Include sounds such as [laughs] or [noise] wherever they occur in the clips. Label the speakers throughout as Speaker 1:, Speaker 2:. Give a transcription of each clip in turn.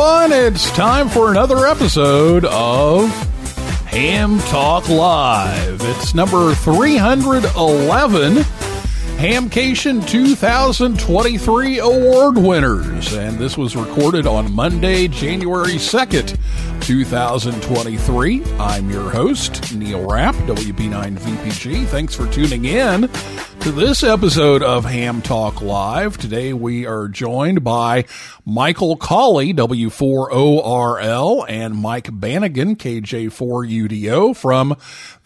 Speaker 1: everyone. It's time for another episode of Ham Talk Live. It's number 311 Hamcation 2023 award winners. And this was recorded on Monday, January 2nd, 2023. I'm your host, Neil Rapp, WB9VPG. Thanks for tuning in to this episode of Ham Talk Live. Today we are joined by Michael Colley, W4ORL, and Mike Bannigan, KJ4UDO, from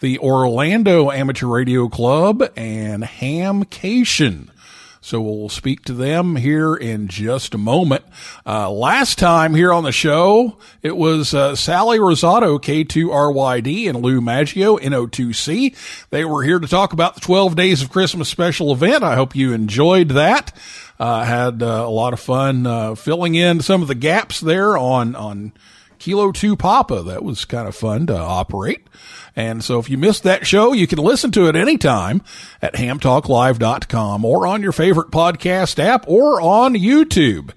Speaker 1: the Orlando Amateur Radio Club and Hamcation. So we'll speak to them here in just a moment. Uh, last time here on the show, it was uh, Sally Rosato, K2RYD, and Lou Maggio, NO2C. They were here to talk about the 12 Days of Christmas special event. I hope you enjoyed that. Uh, had uh, a lot of fun uh, filling in some of the gaps there on on Kilo 2 Papa. That was kind of fun to operate. And so if you missed that show, you can listen to it anytime at hamtalklive.com or on your favorite podcast app or on YouTube.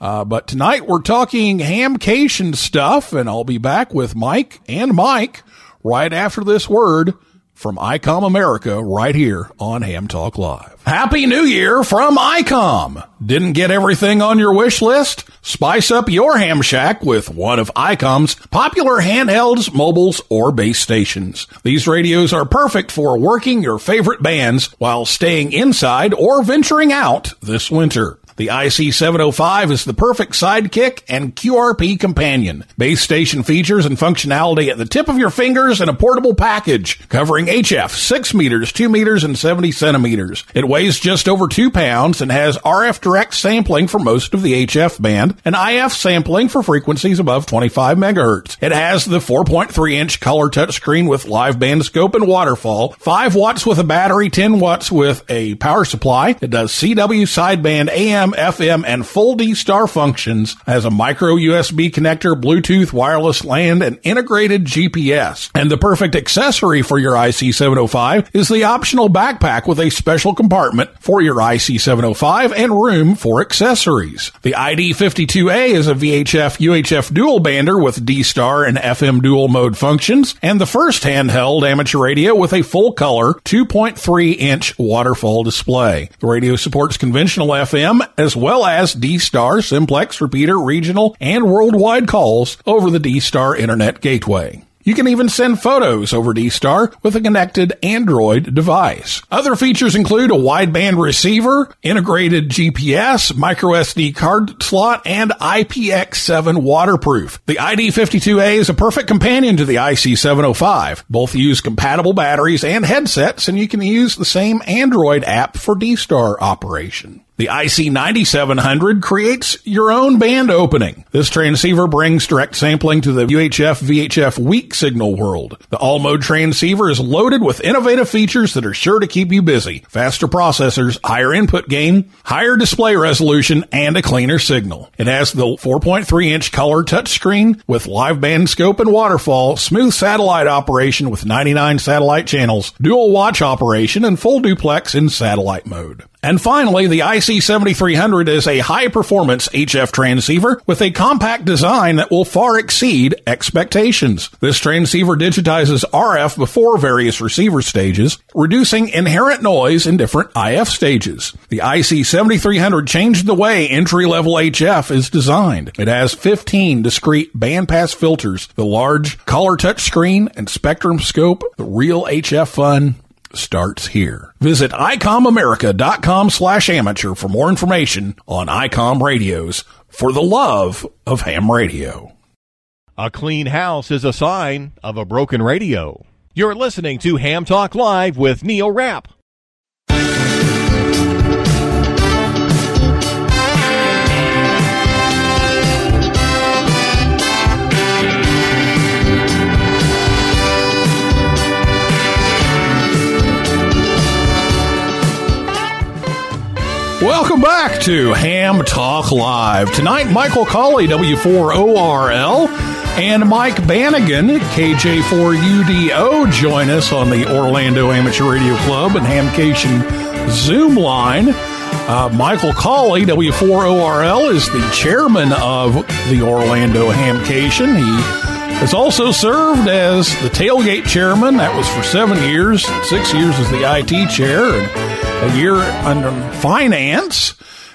Speaker 1: Uh, but tonight we're talking hamcation stuff and I'll be back with Mike and Mike right after this word from ICOM America right here on Ham Talk Live. Happy New Year from ICOM. Didn't get everything on your wish list? Spice up your ham shack with one of ICOM's popular handhelds, mobiles, or base stations. These radios are perfect for working your favorite bands while staying inside or venturing out this winter. The IC705 is the perfect sidekick and QRP companion. Base station features and functionality at the tip of your fingers in a portable package covering HF 6 meters, 2 meters, and 70 centimeters. It weighs just over 2 pounds and has RF direct sampling for most of the HF band and IF sampling for frequencies above 25 megahertz. It has the 4.3 inch color touchscreen with live band scope and waterfall, 5 watts with a battery, 10 watts with a power supply. It does CW sideband AM, FM, and full D-Star functions, has a micro USB connector, Bluetooth, wireless LAN, and integrated GPS. And the perfect accessory for your IC705 is the optional backpack with a special compartment for your IC705 and room for accessories. The ID52A is a VHF UHF dual bander with D-Star and FM dual mode functions, and the first handheld amateur radio with a full color 2.3 inch waterfall display. The radio supports conventional FM as well as D-Star, simplex, repeater, regional, and worldwide calls over the D-Star Internet Gateway. You can even send photos over D-Star with a connected Android device. Other features include a wideband receiver, integrated GPS, micro SD card slot, and IPX7 waterproof. The ID52A is a perfect companion to the IC705. Both use compatible batteries and headsets, and you can use the same Android app for D-Star operation. The IC9700 creates your own band opening. This transceiver brings direct sampling to the UHF VHF weak signal world. The all mode transceiver is loaded with innovative features that are sure to keep you busy. Faster processors, higher input gain, higher display resolution, and a cleaner signal. It has the 4.3 inch color touchscreen with live band scope and waterfall, smooth satellite operation with 99 satellite channels, dual watch operation, and full duplex in satellite mode. And finally, the IC7300 is a high performance HF transceiver with a compact design that will far exceed expectations. This transceiver digitizes RF before various receiver stages, reducing inherent noise in different IF stages. The IC7300 changed the way entry level HF is designed. It has 15 discrete bandpass filters, the large color touch screen and spectrum scope, the real HF fun starts here. Visit ICOMAmerica.com slash amateur for more information on ICOM radios for the love of ham radio.
Speaker 2: A clean house is a sign of a broken radio. You're listening to Ham Talk Live with Neil Rapp.
Speaker 1: Welcome back to Ham Talk Live. Tonight, Michael Colley, W4ORL, and Mike Bannigan, KJ4UDO, join us on the Orlando Amateur Radio Club and Hamcation Zoom line. Uh, Michael Colley, W4ORL, is the chairman of the Orlando Hamcation. He has also served as the tailgate chairman. That was for seven years, six years as the IT chair, and a year under finance.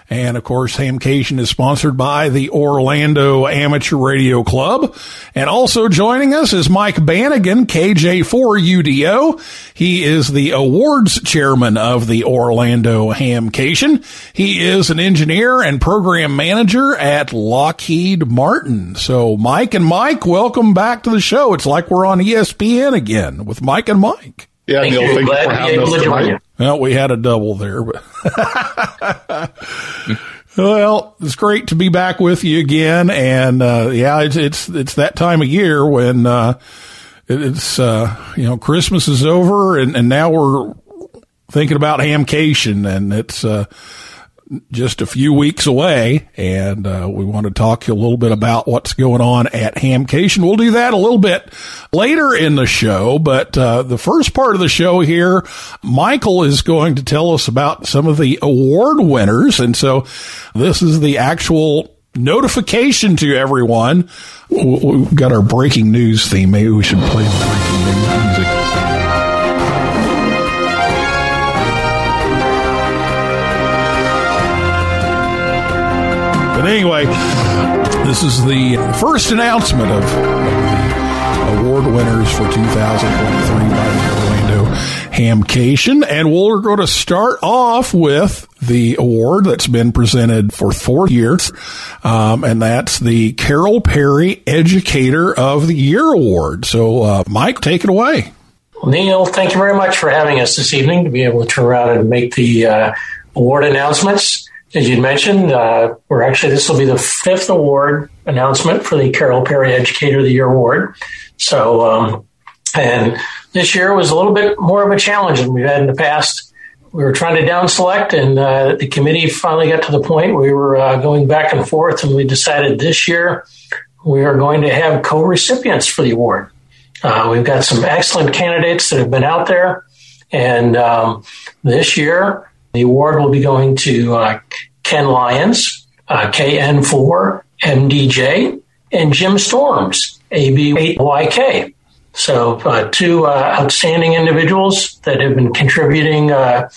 Speaker 1: And of course, Hamcation is sponsored by the Orlando Amateur Radio Club. And also joining us is Mike Bannigan, KJ4UDO. He is the awards chairman of the Orlando Hamcation. He is an engineer and program manager at Lockheed Martin. So Mike and Mike, welcome back to the show. It's like we're on ESPN again with Mike and Mike.
Speaker 3: Yeah,
Speaker 4: Thank
Speaker 3: Neil,
Speaker 4: you.
Speaker 3: thank you for having us
Speaker 4: to
Speaker 3: tonight.
Speaker 1: Well, we had a double there, but [laughs] well, it's great to be back with you again. And uh, yeah, it's it's it's that time of year when uh, it, it's uh, you know Christmas is over, and, and now we're thinking about hamcation, and it's uh, just a few weeks away, and uh, we want to talk a little bit about what's going on at Hamcation. We'll do that a little bit later in the show, but uh, the first part of the show here, Michael is going to tell us about some of the award winners, and so this is the actual notification to everyone. We've got our breaking news theme. Maybe we should play the breaking news music. But anyway, this is the first announcement of, the award winners for 2023 by the Orlando Hamcation. And we're going to start off with the award that's been presented for four years. Um, and that's the Carol Perry Educator of the Year Award. So, uh, Mike, take it away.
Speaker 4: Neil, thank you very much for having us this evening to be able to turn around and make the uh, award announcements. As you mentioned, uh, we're actually this will be the fifth award announcement for the Carol Perry Educator of the Year Award. So, um, and this year was a little bit more of a challenge than we've had in the past. We were trying to down select, and uh, the committee finally got to the point we were uh, going back and forth, and we decided this year we are going to have co-recipients for the award. Uh, we've got some excellent candidates that have been out there, and um, this year the award will be going to uh, Ken Lyons, uh, KN4 MDJ, and Jim Storms, AB8YK. So, uh, two uh, outstanding individuals that have been contributing uh,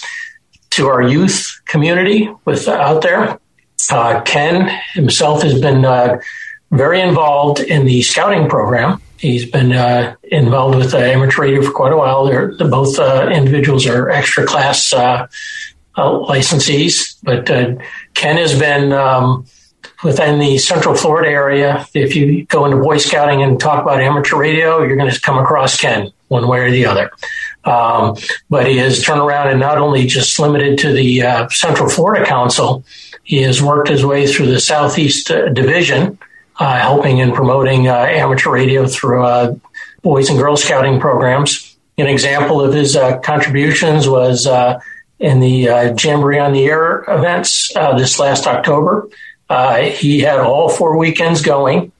Speaker 4: to our youth community with out there. Uh, Ken himself has been very involved in the scouting program. He's been uh, involved with uh, amateur radio for quite a while. They're, both uh, individuals are extra class licensees, but uh, Ken has been um, within the Central Florida area. If you go into Boy Scouting and talk about amateur radio, you're going to come across Ken one way or the other. Um, but he has turned around and not only just limited to the uh, Central Florida Council, he has worked his way through the Southeast uh, Division, uh, helping and promoting uh, amateur radio through uh, Boys and Girls Scouting programs. An example of his uh, contributions was uh, in the uh, Jamboree on the Air events uh, this last October. Uh, he had all four weekends going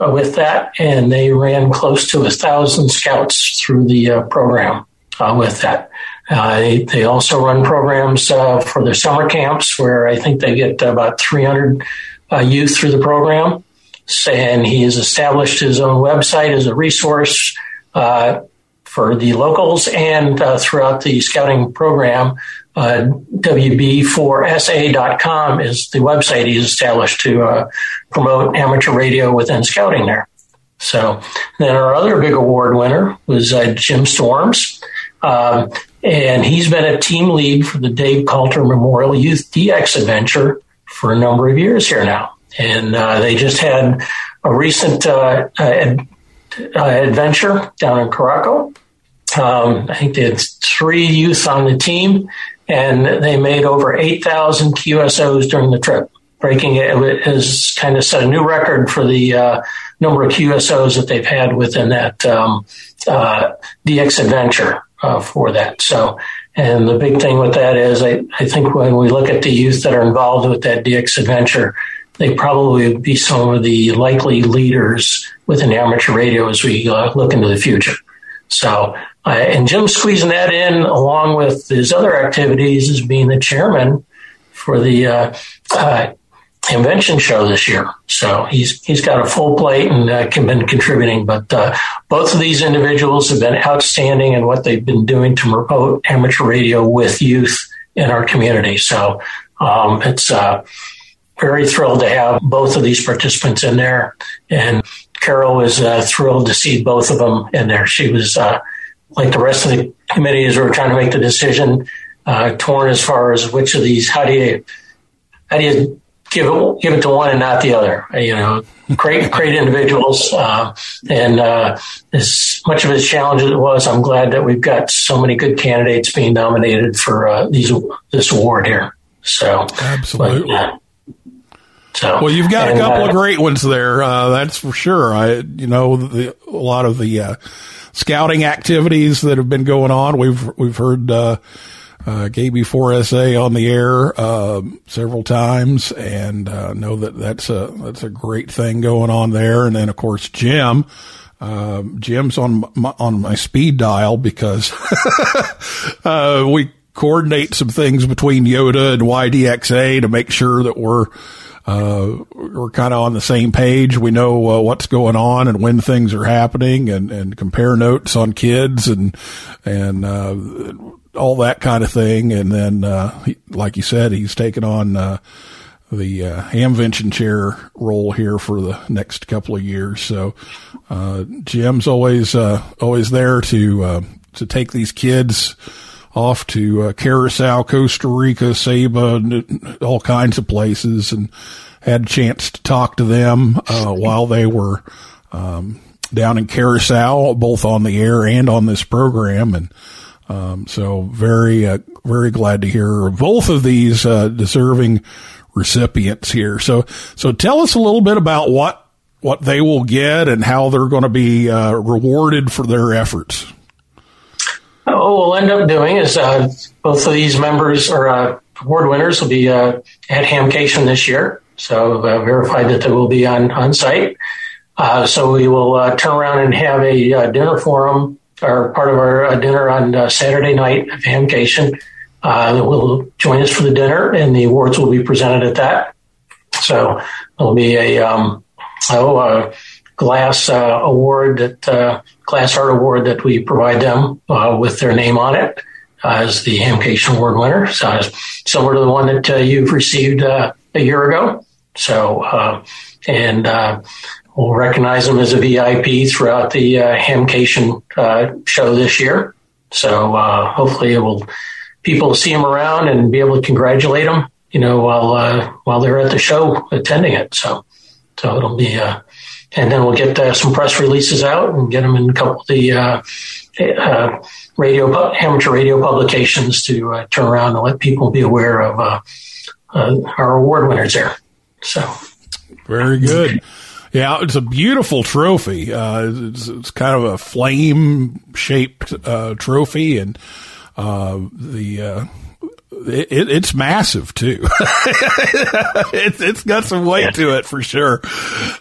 Speaker 4: uh, with that, and they ran close to a thousand scouts through the uh, program uh, with that. They, they also run programs for their summer camps where I think they get about 300 uh, youth through the program. And he has established his own website as a resource for the locals and uh, throughout the scouting program. Uh, WB4SA.com is the website he's established to uh, promote amateur radio within scouting there. So then our other big award winner was uh, Jim Storms. Um, and he's been a team lead for the Dave Kalter Memorial Youth DX Adventure for a number of years here now. And uh, they just had a recent uh, uh, adventure down in Curacao. Um, I think they had three youth on the team, and they made over 8,000 QSOs during the trip, breaking it, has kind of set a new record for the uh, number of QSOs that they've had within that um, uh, DX adventure uh, for that. So, and the big thing with that is, I, I think when we look at the youth that are involved with that DX adventure, they probably would be some of the likely leaders within amateur radio as we uh, look into the future. So, and Jim squeezing that in along with his other activities as being the chairman for the uh, uh, invention show this year. So he's he's got a full plate and uh, been contributing. But uh, both of these individuals have been outstanding in what they've been doing to promote amateur radio with youth in our community. So um, it's uh, very thrilled to have both of these participants in there. And Carol was uh, thrilled to see both of them in there. She was uh, like the rest of the committee as we were trying to make the decision, uh, torn as far as which of these. How do you how do you give it give it to one and not the other. You know, great great individuals, uh, and uh, as much of a challenge as it was, I'm glad that we've got so many good candidates being nominated for uh, these this award here. So
Speaker 1: Absolutely.
Speaker 4: but, so
Speaker 1: Well, you've got a couple
Speaker 4: uh,
Speaker 1: of great ones there. Uh, that's for sure. I, you know, the, a lot of the uh, scouting activities that have been going on. We've we've heard uh, uh, KB4SA on the air uh, several times, and uh, know that that's a that's a great thing going on there. And then, of course, Jim. Um, Jim's on my, on my speed dial because [laughs] uh, we coordinate some things between YOTA and YDXA to make sure that we're uh, we're kind of on the same page. We know uh, what's going on and when things are happening, and, and compare notes on kids and and uh, all that kind of thing. And then, uh, he, like you said, he's taken on uh, the uh, Hamvention chair role here for the next couple of years. So uh, Jim's always uh, always there to uh, to take these kids off to uh, Curacao, Costa Rica, Saba, all kinds of places, and had a chance to talk to them uh, while they were um, down in Curacao, both on the air and on this program, and um, so very uh, very glad to hear both of these uh, deserving recipients here. So so tell us a little bit about what what they will get and how they're going to be uh, rewarded for their efforts.
Speaker 4: What we'll end up doing is uh, both of these members or uh, award winners will be uh, at Hamcation this year. So uh, verified that they will be on on site. Uh, so we will uh, turn around and have a uh, dinner for them, or part of our dinner on Saturday night at Hamcation. Uh, will join us for the dinner, and the awards will be presented at that. So there'll be a um, oh, glass uh, award that uh, glass art award that we provide them uh, with their name on it uh, as the Hamcation Award winner. So it's similar to the one that uh, you've received uh, a year ago. So uh, and uh, we'll recognize them as a VIP throughout the uh, Hamcation uh, show this year. So uh, hopefully it will people will see them around and be able to congratulate them. You know, while uh, while they're at the show attending it. So so it'll be uh, and then we'll get uh, some press releases out and get them in a couple of the uh, uh, radio amateur radio publications to uh, turn around and let people be aware of uh, uh, our award winners there. So
Speaker 1: Very good. Yeah, it's a beautiful trophy. It's, it's kind of a flame shaped trophy, and the it, it, it's massive too. [laughs] it's it's got some weight to it for sure.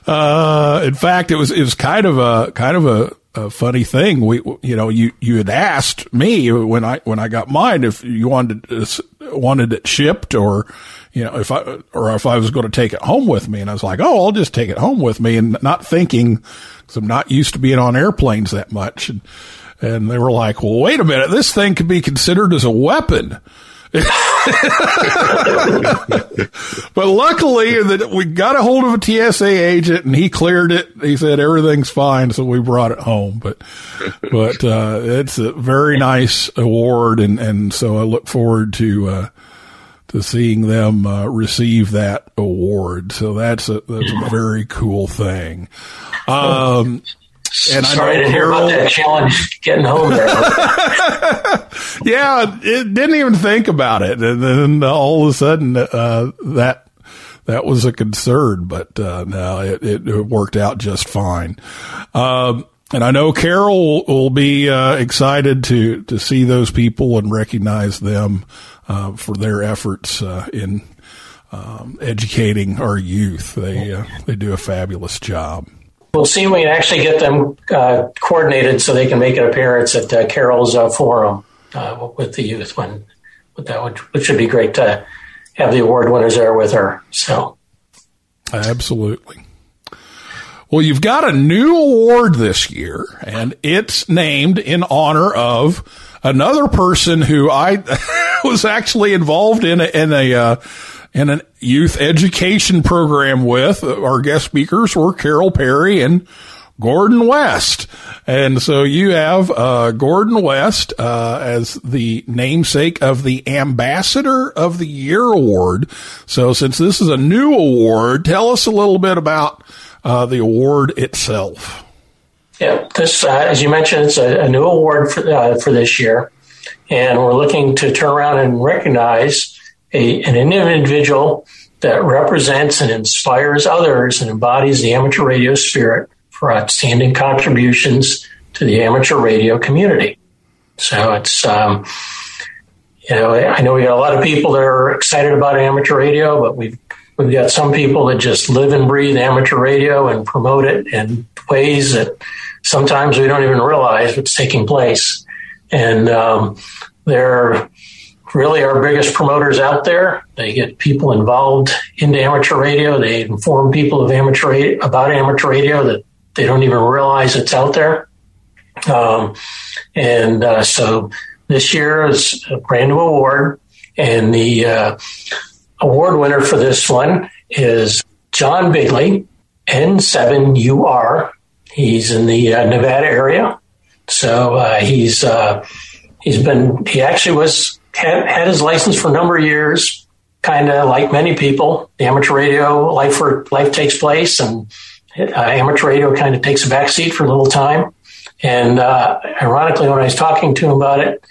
Speaker 1: Uh, in fact, it was it was kind of a kind of a a funny thing. We, you know, you, you had asked me when I, when I got mine if you wanted, it- wanted it shipped or, you know, if I, or if I was going to take it home with me. And I was like, oh, I'll just take it home with me and not thinking, cause I'm not used to being on airplanes that much. And, and they were like, well, wait a minute. This thing could be considered as a weapon. But luckily, that we got a hold of a TSA agent and he cleared it. He said everything's fine, so we brought it home. But but uh, it's a very nice award, and and so I look forward to uh, to seeing them uh, receive that award. So that's a that's a very cool thing. Um, and I
Speaker 4: Sorry
Speaker 1: know
Speaker 4: to hear about that challenge getting home there. [laughs]
Speaker 1: yeah, it didn't even think about it, and then all of a sudden uh, that that was a concern, but uh, no, it, it, it worked out just fine. Um, and I know Carol will be uh, excited to to see those people and recognize them uh, for their efforts uh, in um, educating our youth. They uh, they do a fabulous job.
Speaker 4: We'll see if we can actually get them uh, coordinated so they can make an appearance at uh, Carol's uh, forum uh, with the youth. When, with that would, which would be great to have the award winners there with her. So
Speaker 1: Absolutely. Well, you've got a new award this year, and it's named in honor of another person who I [laughs] was actually involved in a, in a in a youth education program with. Our guest speakers were Carol Perry and Gordon West. And so you have uh, Gordon West uh, as the namesake of the Ambassador of the Year Award. So since this is a new award, tell us a little bit about uh, the award itself.
Speaker 4: Yeah, this, uh, as you mentioned, it's a, a new award for, uh, for this year, and we're looking to turn around and recognize a, an individual that represents and inspires others and embodies the amateur radio spirit for outstanding contributions to the amateur radio community. So it's, um, you know, I know we got a lot of people that are excited about amateur radio, but we've we've got some people that just live and breathe amateur radio and promote it in ways that sometimes we don't even realize what's taking place. And um, they're really our biggest promoters out there. They get people involved into amateur radio. They inform people of amateur about amateur radio that they don't even realize it's out there. Um, and uh, so this year is a brand new award, and the uh, award winner for this one is John Bigley, N7UR. He's in the uh, Nevada area, so uh, he's uh, he's been he actually was had, had his license for a number of years. Kind of like many people, the amateur radio life for life takes place, and uh, amateur radio kind of takes a backseat for a little time. And uh, ironically, when I was talking to him about it,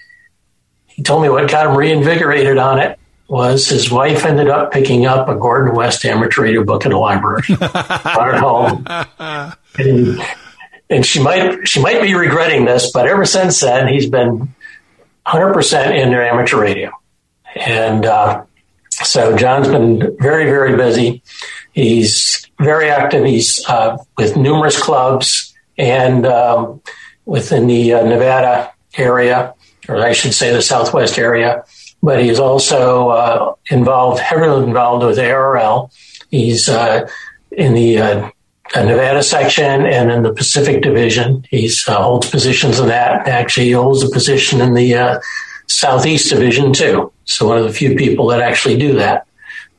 Speaker 4: he told me what got him reinvigorated on it was his wife ended up picking up a Gordon West amateur radio book in the library [laughs] brought it home. And, and she might she might be regretting this, but ever since then he's been 100% into amateur radio. And uh, so John's been very very busy. He's very active. He's uh, with numerous clubs and um, within the uh, Nevada area, or I should say the Southwest area. But he's also uh, involved, heavily involved with ARRL. He's uh, in the uh, Nevada section and in the Pacific Division. He uh, holds positions in that. Actually, he holds a position in the uh, Southeast Division too. So one of the few people that actually do that.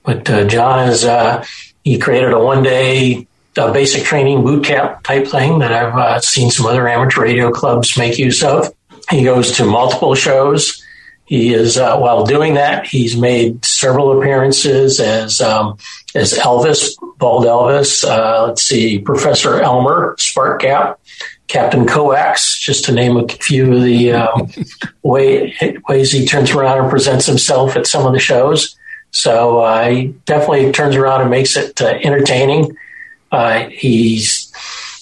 Speaker 4: But uh, John is uh, he created a one day uh, basic training boot camp type thing that I've uh, seen some other amateur radio clubs make use of. He goes to multiple shows. He is uh, while doing that, he's made several appearances as um, as Elvis, Bald Elvis. Uh, let's see, Professor Elmer, Spark Gap, Captain Coax, just to name a few of the um, [laughs] way, ways he turns around and presents himself at some of the shows. So uh, he definitely turns around and makes it uh, entertaining. Uh, he's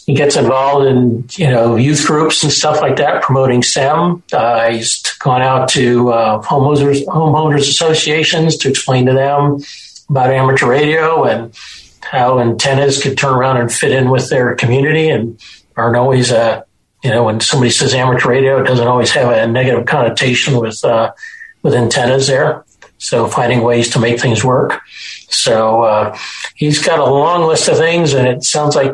Speaker 4: he gets involved in you know youth groups and stuff like that, promoting STEM. Uh, he's gone out to uh, homeowners homeowners associations to explain to them about amateur radio and how antennas could turn around and fit in with their community and aren't always a you know, when somebody says amateur radio, it doesn't always have a negative connotation with uh, with antennas there. So finding ways to make things work. So uh, he's got a long list of things, and it sounds like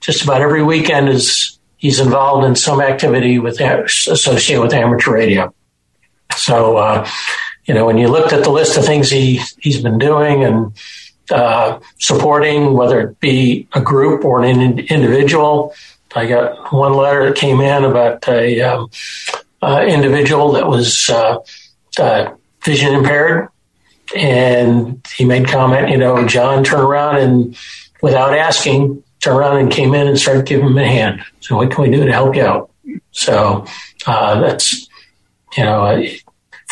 Speaker 4: just about every weekend is he's involved in some activity with associated with amateur radio. So uh, you know, when you looked at the list of things he he's been doing and uh, supporting, whether it be a group or an individual. I got one letter that came in about a um, uh, individual that was uh, uh, vision impaired, and he made comment. You know, John turned around and, without asking, turned around and came in and started giving him a hand. So, what can we do to help you out? So uh, that's you know,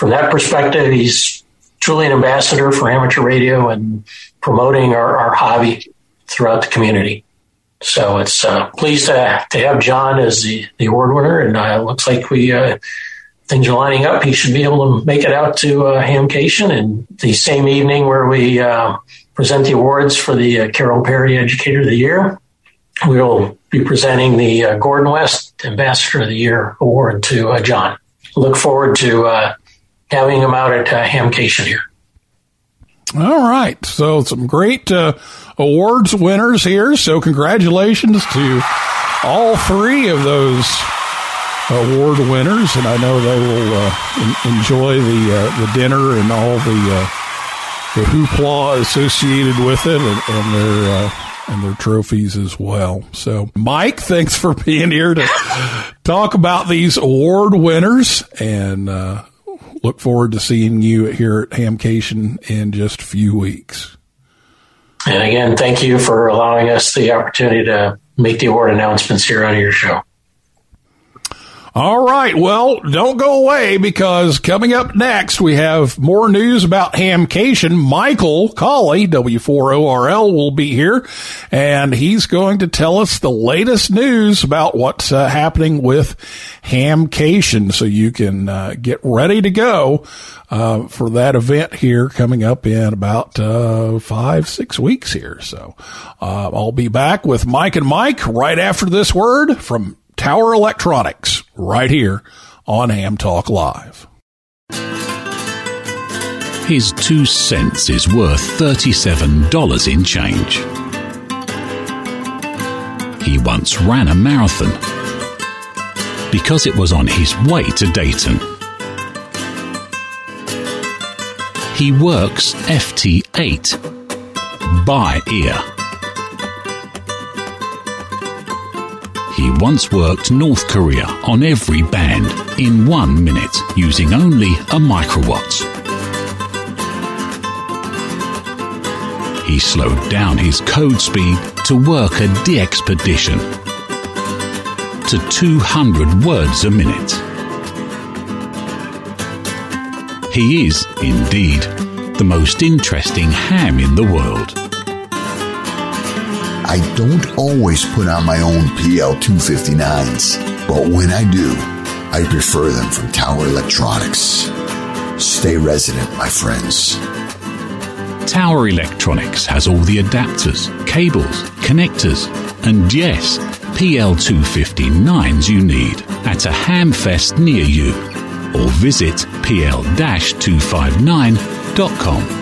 Speaker 4: from that perspective, he's truly an ambassador for amateur radio and promoting our, our hobby throughout the community. So it's uh, pleased to, to have John as the, the award winner, and uh, looks like we uh, things are lining up. He should be able to make it out to uh, Hamcation, and the same evening where we uh, present the awards for the uh, Carol Perry Educator of the Year, we'll be presenting the uh, Gordon West Ambassador of the Year award to John. Look forward to having them out at Hamcation here.
Speaker 1: All right. So some great uh, awards winners here. So congratulations to all three of those award winners, and I know they will uh, enjoy the uh, the dinner and all the uh, the hoopla associated with it, and, and their uh, and their trophies as well. So, Mike, thanks for being here to talk about these award winners, and uh, look forward to seeing you here at Hamcation in just a few weeks.
Speaker 4: And again, thank you for allowing us the opportunity to make the award announcements here on your show.
Speaker 1: All right. Well, don't go away because coming up next, we have more news about Hamcation. Michael Colley, W4ORL, will be here and he's going to tell us the latest news about what's uh, happening with Hamcation. So you can uh, get ready to go uh, for that event here coming up in about uh, five, six weeks here. So uh, I'll be back with Mike and Mike right after this word from Tower Electronics right here on Ham Talk Live.
Speaker 3: His two cents is worth $37 in change. He once ran a marathon because it was on his way to Dayton. He works FT8 by ear. He once worked North Korea on every band in one minute using only a microwatt. He slowed down his code speed to work a DXpedition to 200 words a minute. He is, indeed, the most interesting ham in the world.
Speaker 5: I don't always put on my own PL259s, but when I do, I prefer them from Tower Electronics. Stay resident, my friends.
Speaker 3: Tower Electronics has all the adapters, cables, connectors, and yes, PL259s you need at a hamfest near you or visit pl-259.com.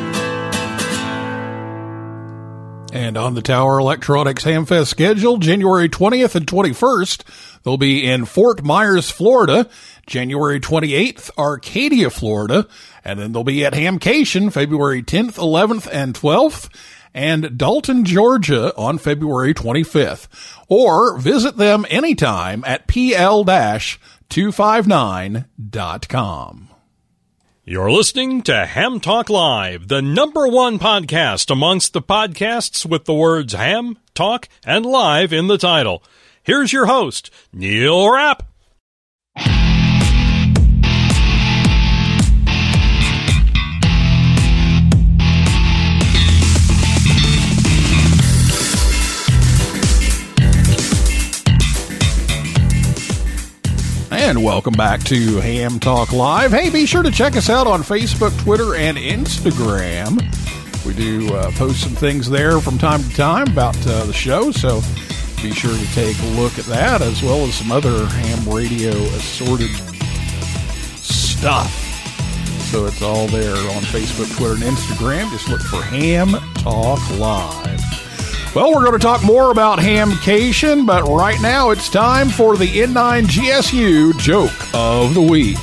Speaker 1: And on the Tower Electronics Hamfest schedule, January 20th and 21st, they'll be in Fort Myers, Florida, January 28th, Arcadia, Florida, and then they'll be at Hamcation February 10th, 11th, and 12th, and Dalton, Georgia on February 25th. Or visit them anytime at pl-259.com.
Speaker 6: You're listening to Ham Talk Live, the number one podcast amongst the podcasts with the words ham, talk, and live in the title. Here's your host, Neil Rapp.
Speaker 1: And welcome back to Ham Talk Live. Hey, be sure to check us out on Facebook, Twitter, and Instagram. We do uh, post some things there from time to time about uh, the show, so be sure to take a look at that as well as some other ham radio assorted stuff. So it's all there on Facebook, Twitter, and Instagram. Just look for Ham Talk Live. Well, we're going to talk more about Hamcation, but right now it's time for the N9 GSU joke of the week.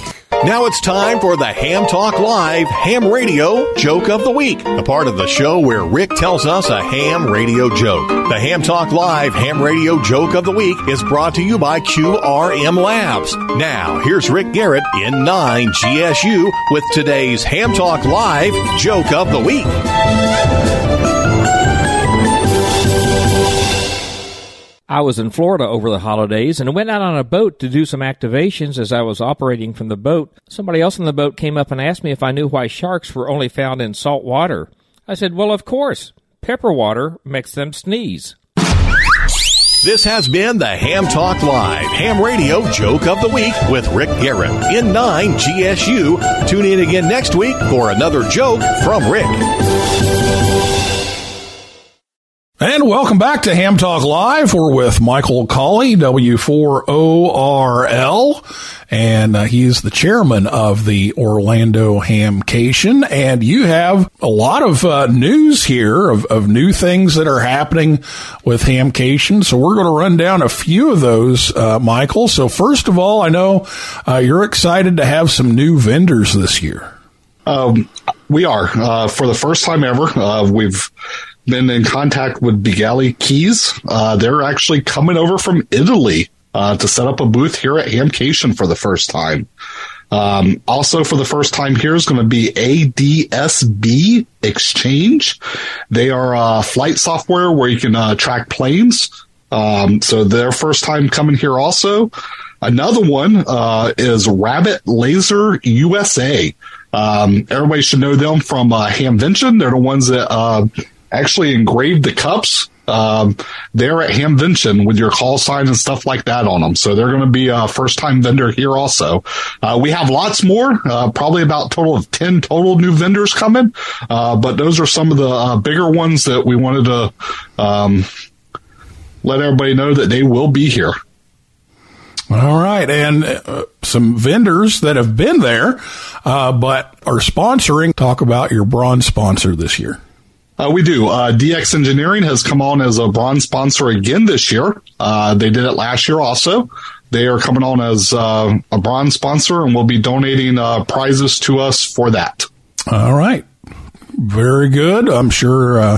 Speaker 2: Now it's time for the Ham Talk Live Ham Radio Joke of the Week, the part of the show where Rick tells us a ham radio joke. The Ham Talk Live Ham Radio Joke of the Week is brought to you by QRM Labs. Now, here's Rick Garrett N9 GSU with today's Ham Talk Live Joke of the Week.
Speaker 7: I was in Florida over the holidays and went out on a boat to do some activations as I was operating from the boat. Somebody else on the boat came up and asked me if I knew why sharks were only found in salt water. I said, Well, of course. Pepper water makes them sneeze.
Speaker 2: This has been the Ham Talk Live Ham Radio Joke of the Week with Rick Garrett N9 GSU. Tune in again next week for another joke from Rick.
Speaker 1: And welcome back to Ham Talk Live. We're with Michael Colley, W4ORL, and uh, he's the chairman of the Orlando Hamcation. And you have a lot of uh, news here of, of new things that are happening with Hamcation. So we're going to run down a few of those, uh, Michael. So first of all, I know uh, you're excited to have some new vendors this year.
Speaker 8: Um, we are uh, for the first time ever. Uh, we've been in contact with Begali Keys. Uh, they're actually coming over from Italy uh, to set up a booth here at Hamcation for the first time. Um, also, for the first time here is going to be ADSB Exchange. They are uh, flight software where you can uh, track planes. Um, so their first time coming here also. Another one uh, is Rabbit Laser USA. Um, everybody should know them from uh, Hamvention. They're the ones that uh, actually engraved the cups. Um, they're at Hamvention with your call sign and stuff like that on them. So they're going to be a first time vendor here also. Uh, we have lots more, uh, probably about total of 10 total new vendors coming. Uh, but those are some of the uh, bigger ones that we wanted to, um, let everybody know that they will be here.
Speaker 1: All right, and uh, some vendors that have been there, uh, but are sponsoring. Talk about your bronze sponsor this year.
Speaker 8: Uh, we do. Uh, DX Engineering has come on as a bronze sponsor again this year. Uh, they did it last year also. They are coming on as uh, a bronze sponsor and will be donating uh, prizes to us for that.
Speaker 1: All right, very good. I'm sure uh,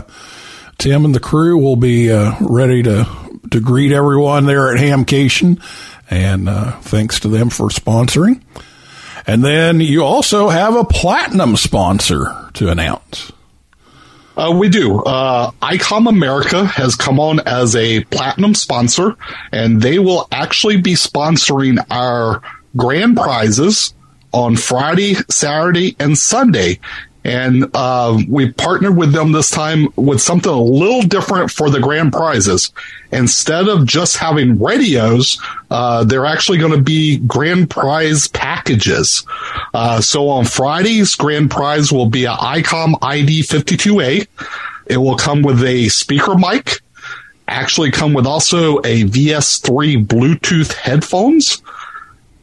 Speaker 1: Tim and the crew will be ready to to greet everyone there at Hamcation, and thanks to them for sponsoring. And then you also have a platinum sponsor to announce.
Speaker 8: Uh, we do. Uh, ICOM America has come on as a platinum sponsor, and they will actually be sponsoring our grand prizes on Friday, Saturday, and Sunday. And uh, we partnered with them this time with something a little different for the grand prizes. Instead of just having radios, uh, they're actually going to be grand prize packages. Uh, so on Fridays, grand prize will be an ICOM ID 52A. It will come with a speaker mic, actually come with also a VS3 Bluetooth headphones,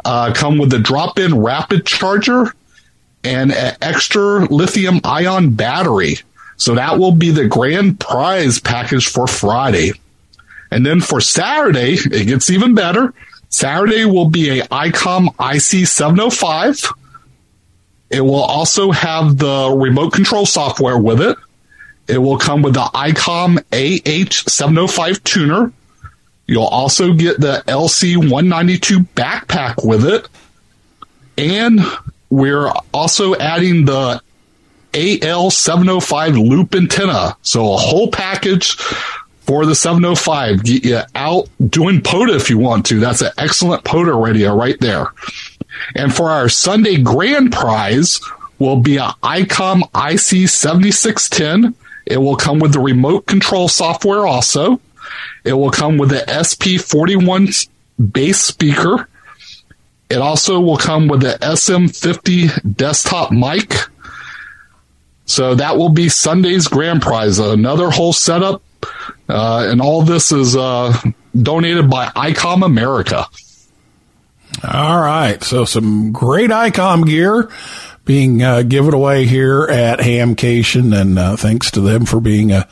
Speaker 8: uh, come with a drop-in rapid charger, and an extra lithium ion battery. So that will be the grand prize package for Friday. And then for Saturday, it gets even better. Saturday will be a ICOM IC705. It will also have the remote control software with it. It will come with the ICOM AH705 tuner. You'll also get the LC192 backpack with it. And we're also adding the AL705 loop antenna. So a whole package for the 705. Get you out doing POTA if you want to. That's an excellent POTA radio right there. And for our Sunday grand prize will be a ICOM IC7610. It will come with the remote control software also. It will come with the SP41 bass speaker. It also will come with the SM50 desktop mic. So that will be Sunday's grand prize. Another whole setup. Uh, and all this is uh, donated by ICOM America.
Speaker 1: All right. So some great ICOM gear being uh, given away here at Hamcation, and uh, thanks to them for being a,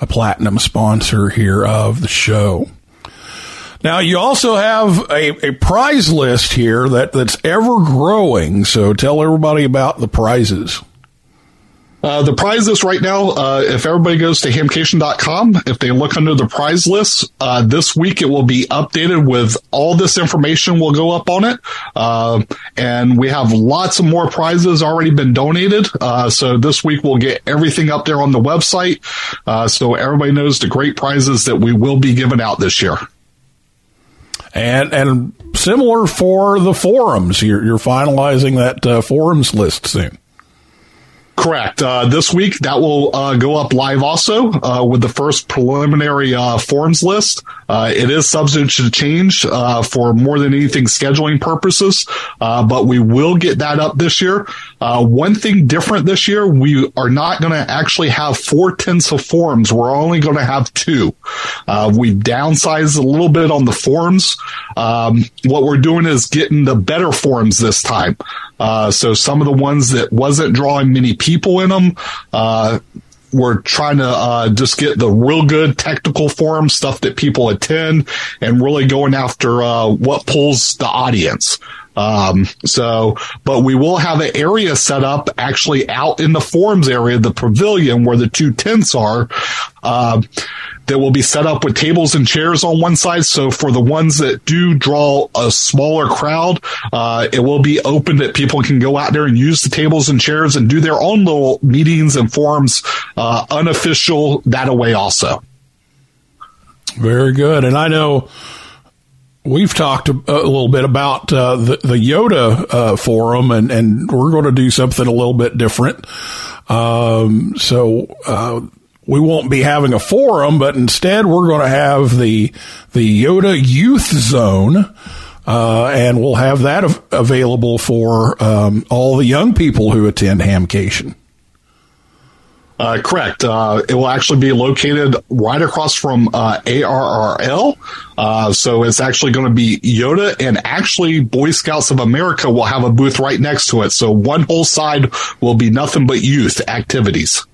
Speaker 1: a platinum sponsor here of the show. Now you also have a, a prize list here that, that's ever growing. So tell everybody about the prizes.
Speaker 8: Uh, the prize list right now, uh, if everybody goes to hamcation.com, if they look under the prize list, uh, this week it will be updated with all this information will go up on it. Uh, and we have lots of more prizes already been donated. Uh, so this week we'll get everything up there on the website. Uh, so everybody knows the great prizes that we will be giving out this year.
Speaker 1: And, and similar for the forums. You're, you're finalizing that uh, forums list soon.
Speaker 8: Correct. Uh, this week that will uh, go up live also uh, with the first preliminary uh, forms list. Uh, it is subject to change uh, for more than anything scheduling purposes, but we will get that up this year. one thing different this year, we are not going to actually have four tenths of forms. We're only going to have two. we've downsized a little bit on the forms. Um, what we're doing is getting the better forms this time. So some of the ones that wasn't drawing many people people in them. Uh, we're trying to uh, just get the real good technical forum stuff that people attend and really going after uh, what pulls the audience. Um, so, but we will have an area set up actually out in the forums area, the pavilion where the two tents are. Uh, that will be set up with tables and chairs on one side. So for the ones that do draw a smaller crowd, uh, it will be open that people can go out there and use the tables and chairs and do their own little meetings and forums, uh, unofficial that away also.
Speaker 1: Very good. And I know we've talked a, little bit about uh, the, the, YOTA uh, forum, and, and we're going to do something a little bit different. Um, so uh, we won't be having a forum, but instead we're going to have the the YOTA Youth Zone. Uh, and we'll have that av- available for um, all the young people who attend Hamcation.
Speaker 8: Uh, correct. Uh, it will actually be located right across from uh, ARRL. Uh, so it's actually going to be YOTA and actually Boy Scouts of America will have a booth right next to it. So one whole side will be nothing but youth activities.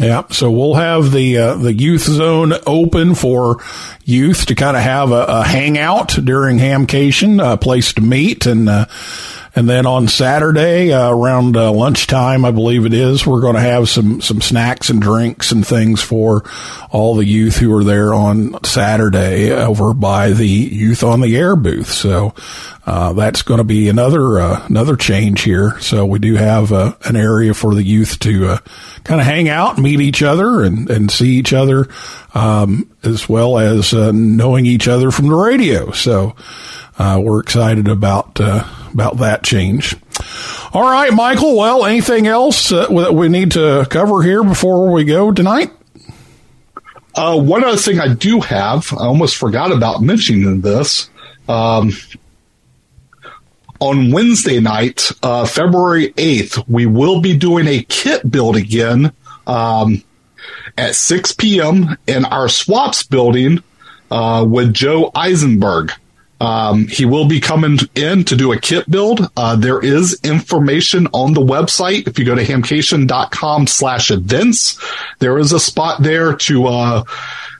Speaker 1: Yeah, so we'll have the uh, the youth zone open for youth to kind of have a, a hangout during Hamcation, a place to meet, and uh, and then on Saturday uh, around uh, lunchtime, I believe it is, we're going to have some some snacks and drinks and things for all the youth who are there on Saturday over by the Youth on the Air booth. So uh, that's going to be another uh, another change here. So we do have uh, an area for the youth to uh, kind of hang out, meet each other, and and see each other, um, as well as uh, knowing each other from the radio. So uh, we're excited about about that change. All right, Michael. Well, anything else that we need to cover here before we go tonight?
Speaker 8: one other thing I do have, I almost forgot about mentioning this. Um, on Wednesday night, uh, February 8th, we will be doing a kit build again um, at 6 p.m. in our swaps building uh, with Joe Eisenberg. Um, he will be coming in to do a kit build. Uh, there is information on the website. If you go to hamcation.com slash events, there is a spot there to, uh,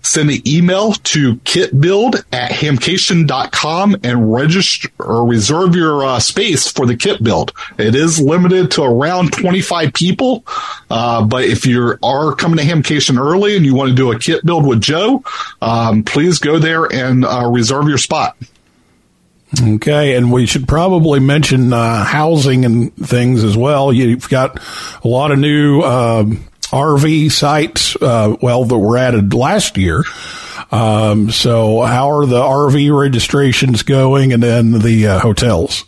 Speaker 8: send an email to kitbuild at hamcation.com and register or reserve your uh, space for the kit build. It is limited to around 25 people. Uh, but if you are coming to Hamcation early and you want to do a kit build with Joe, um, please go there and uh, reserve your spot.
Speaker 1: Okay, and we should probably mention uh, housing and things as well. You've got a lot of new um, RV sites, uh, well, that were added last year. Um, so how are the RV registrations going and then the uh, hotels?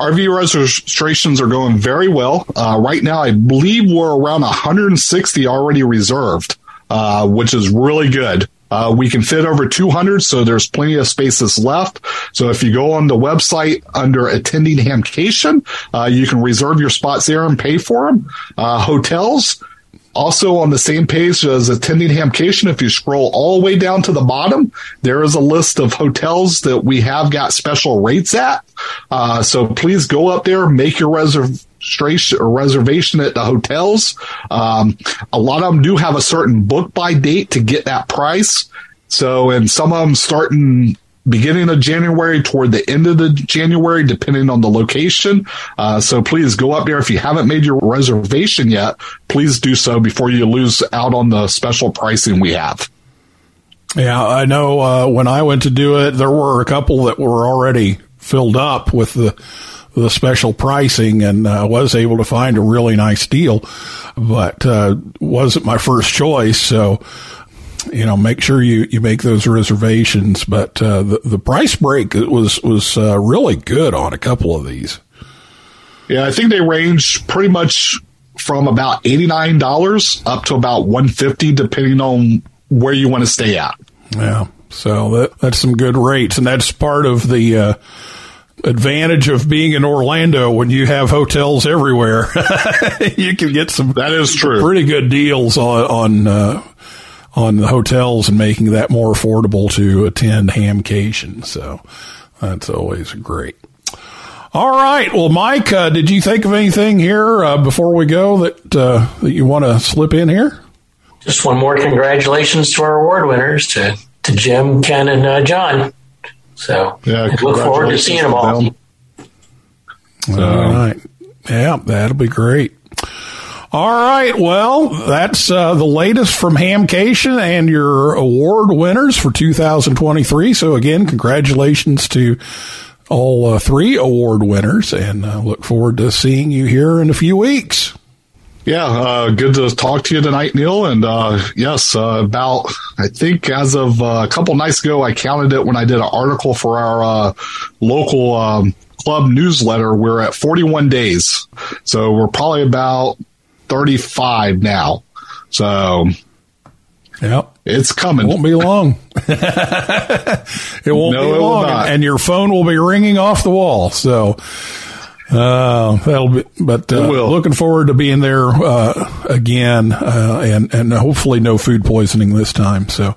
Speaker 8: RV registrations are going very well. Uh, right now, I believe we're around 160 already reserved, uh, which is really good. Uh, we can fit over 200, so there's plenty of spaces left. So if you go on the website under attending Hamcation, uh, you can reserve your spots there and pay for them. Uh, hotels, also on the same page as attending Hamcation, if you scroll all the way down to the bottom, there is a list of hotels that we have got special rates at. Uh, so please go up there, make your reservation or reservation at the hotels. Um, a lot of them do have a certain book by date to get that price. So, and some of them starting beginning of January toward the end of the January, depending on the location. Uh, so please go up there. If you haven't made your reservation yet, please do so before you lose out on the special pricing we have.
Speaker 1: Yeah, I know uh, when I went to do it, there were a couple that were already filled up with the the special pricing and I uh, was able to find a really nice deal, but uh, wasn't my first choice. So you know, make sure you, you make those reservations. But uh, the the price break was was uh, really good on a couple of these.
Speaker 8: Yeah, I think they range pretty much from about eighty nine dollars up to about one fifty, depending on where you want to stay at.
Speaker 1: Yeah, so that that's some good rates, and that's part of the. Advantage of being in Orlando when you have hotels everywhere. [laughs] you can get some
Speaker 8: that is true
Speaker 1: pretty good deals on on uh, on the hotels and making that more affordable to attend Hamcation. So that's always great. All right. Well, Mike, uh, did you think of anything here uh, before we go that uh, that you want to slip in here?
Speaker 4: Just one more congratulations to our award winners to to Jim, Ken, and uh, John. So
Speaker 8: yeah,
Speaker 4: look forward to seeing them all. Them.
Speaker 1: All right. Yeah, that'll be great. All right. Well, that's uh, the latest from Hamcation and your award winners for 2023. So again, congratulations to all uh, three award winners and uh, look forward to seeing you here in a few weeks.
Speaker 8: Yeah, uh, good to talk to you tonight, Neil. And uh, yes, uh, about I think as of uh, a couple nights ago, I counted it when I did an article for our uh, local um, club newsletter. We're at 41 days, so we're probably about 35 now. So,
Speaker 1: yep.
Speaker 8: It's coming.
Speaker 1: It won't be long. [laughs] it won't
Speaker 8: no,
Speaker 1: be long. And, and, your phone will be ringing off the wall. So, uh, that'll be, but, uh, looking forward to being there, uh, again, uh, and, and hopefully no food poisoning this time. So,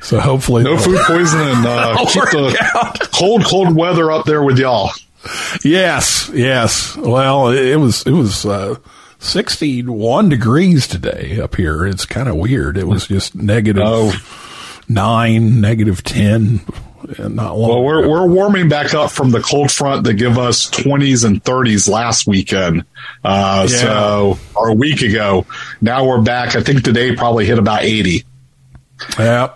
Speaker 1: so hopefully
Speaker 8: no food poisoning. Uh, [laughs] keep the out. cold, cold weather up there with y'all.
Speaker 1: Yes. Yes. Well, it was, it was, uh, 61 degrees today up here. It's kind of weird. It was just negative oh. nine, negative 10. Not long.
Speaker 8: Well, we're, we're warming back up from the cold front that give us 20s and 30s last weekend. Uh, yeah. So, or a week ago. Now we're back. I think today probably hit about 80.
Speaker 1: Yeah.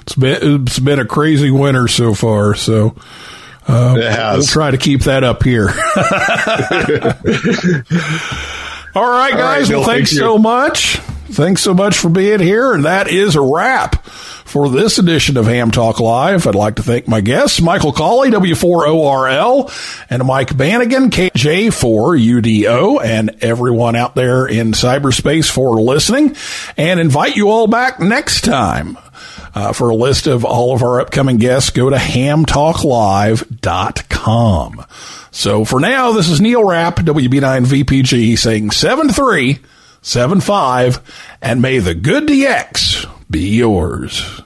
Speaker 1: It's been, it's been a crazy winter so far. So, uh, it has. We'll try to keep that up here. [laughs] All right, guys. All right, well, thanks thank so much. Thanks so much for being here. And that is a wrap for this edition of Ham Talk Live. I'd like to thank my guests, Michael Cawley, W4ORL, and Mike Bannigan, KJ4UDO, and everyone out there in cyberspace for listening, and invite you all back next time uh, for a list of all of our upcoming guests, go to hamtalklive.com. So for now, this is Neil Rapp, WB9 VPG, saying 7375, and may the good DX be yours.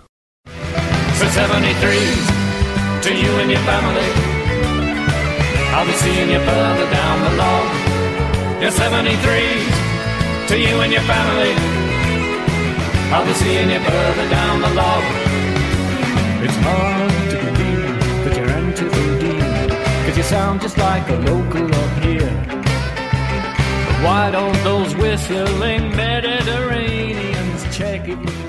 Speaker 9: So 73 to you and your family. I'll be seeing you further down the road. Yeah, 73 to you and your family. I'll be seeing you further down the log. It's hard to believe that you're into the deal, cause you sound just like a local up here. But why don't those whistling Mediterraneans check it with frequency?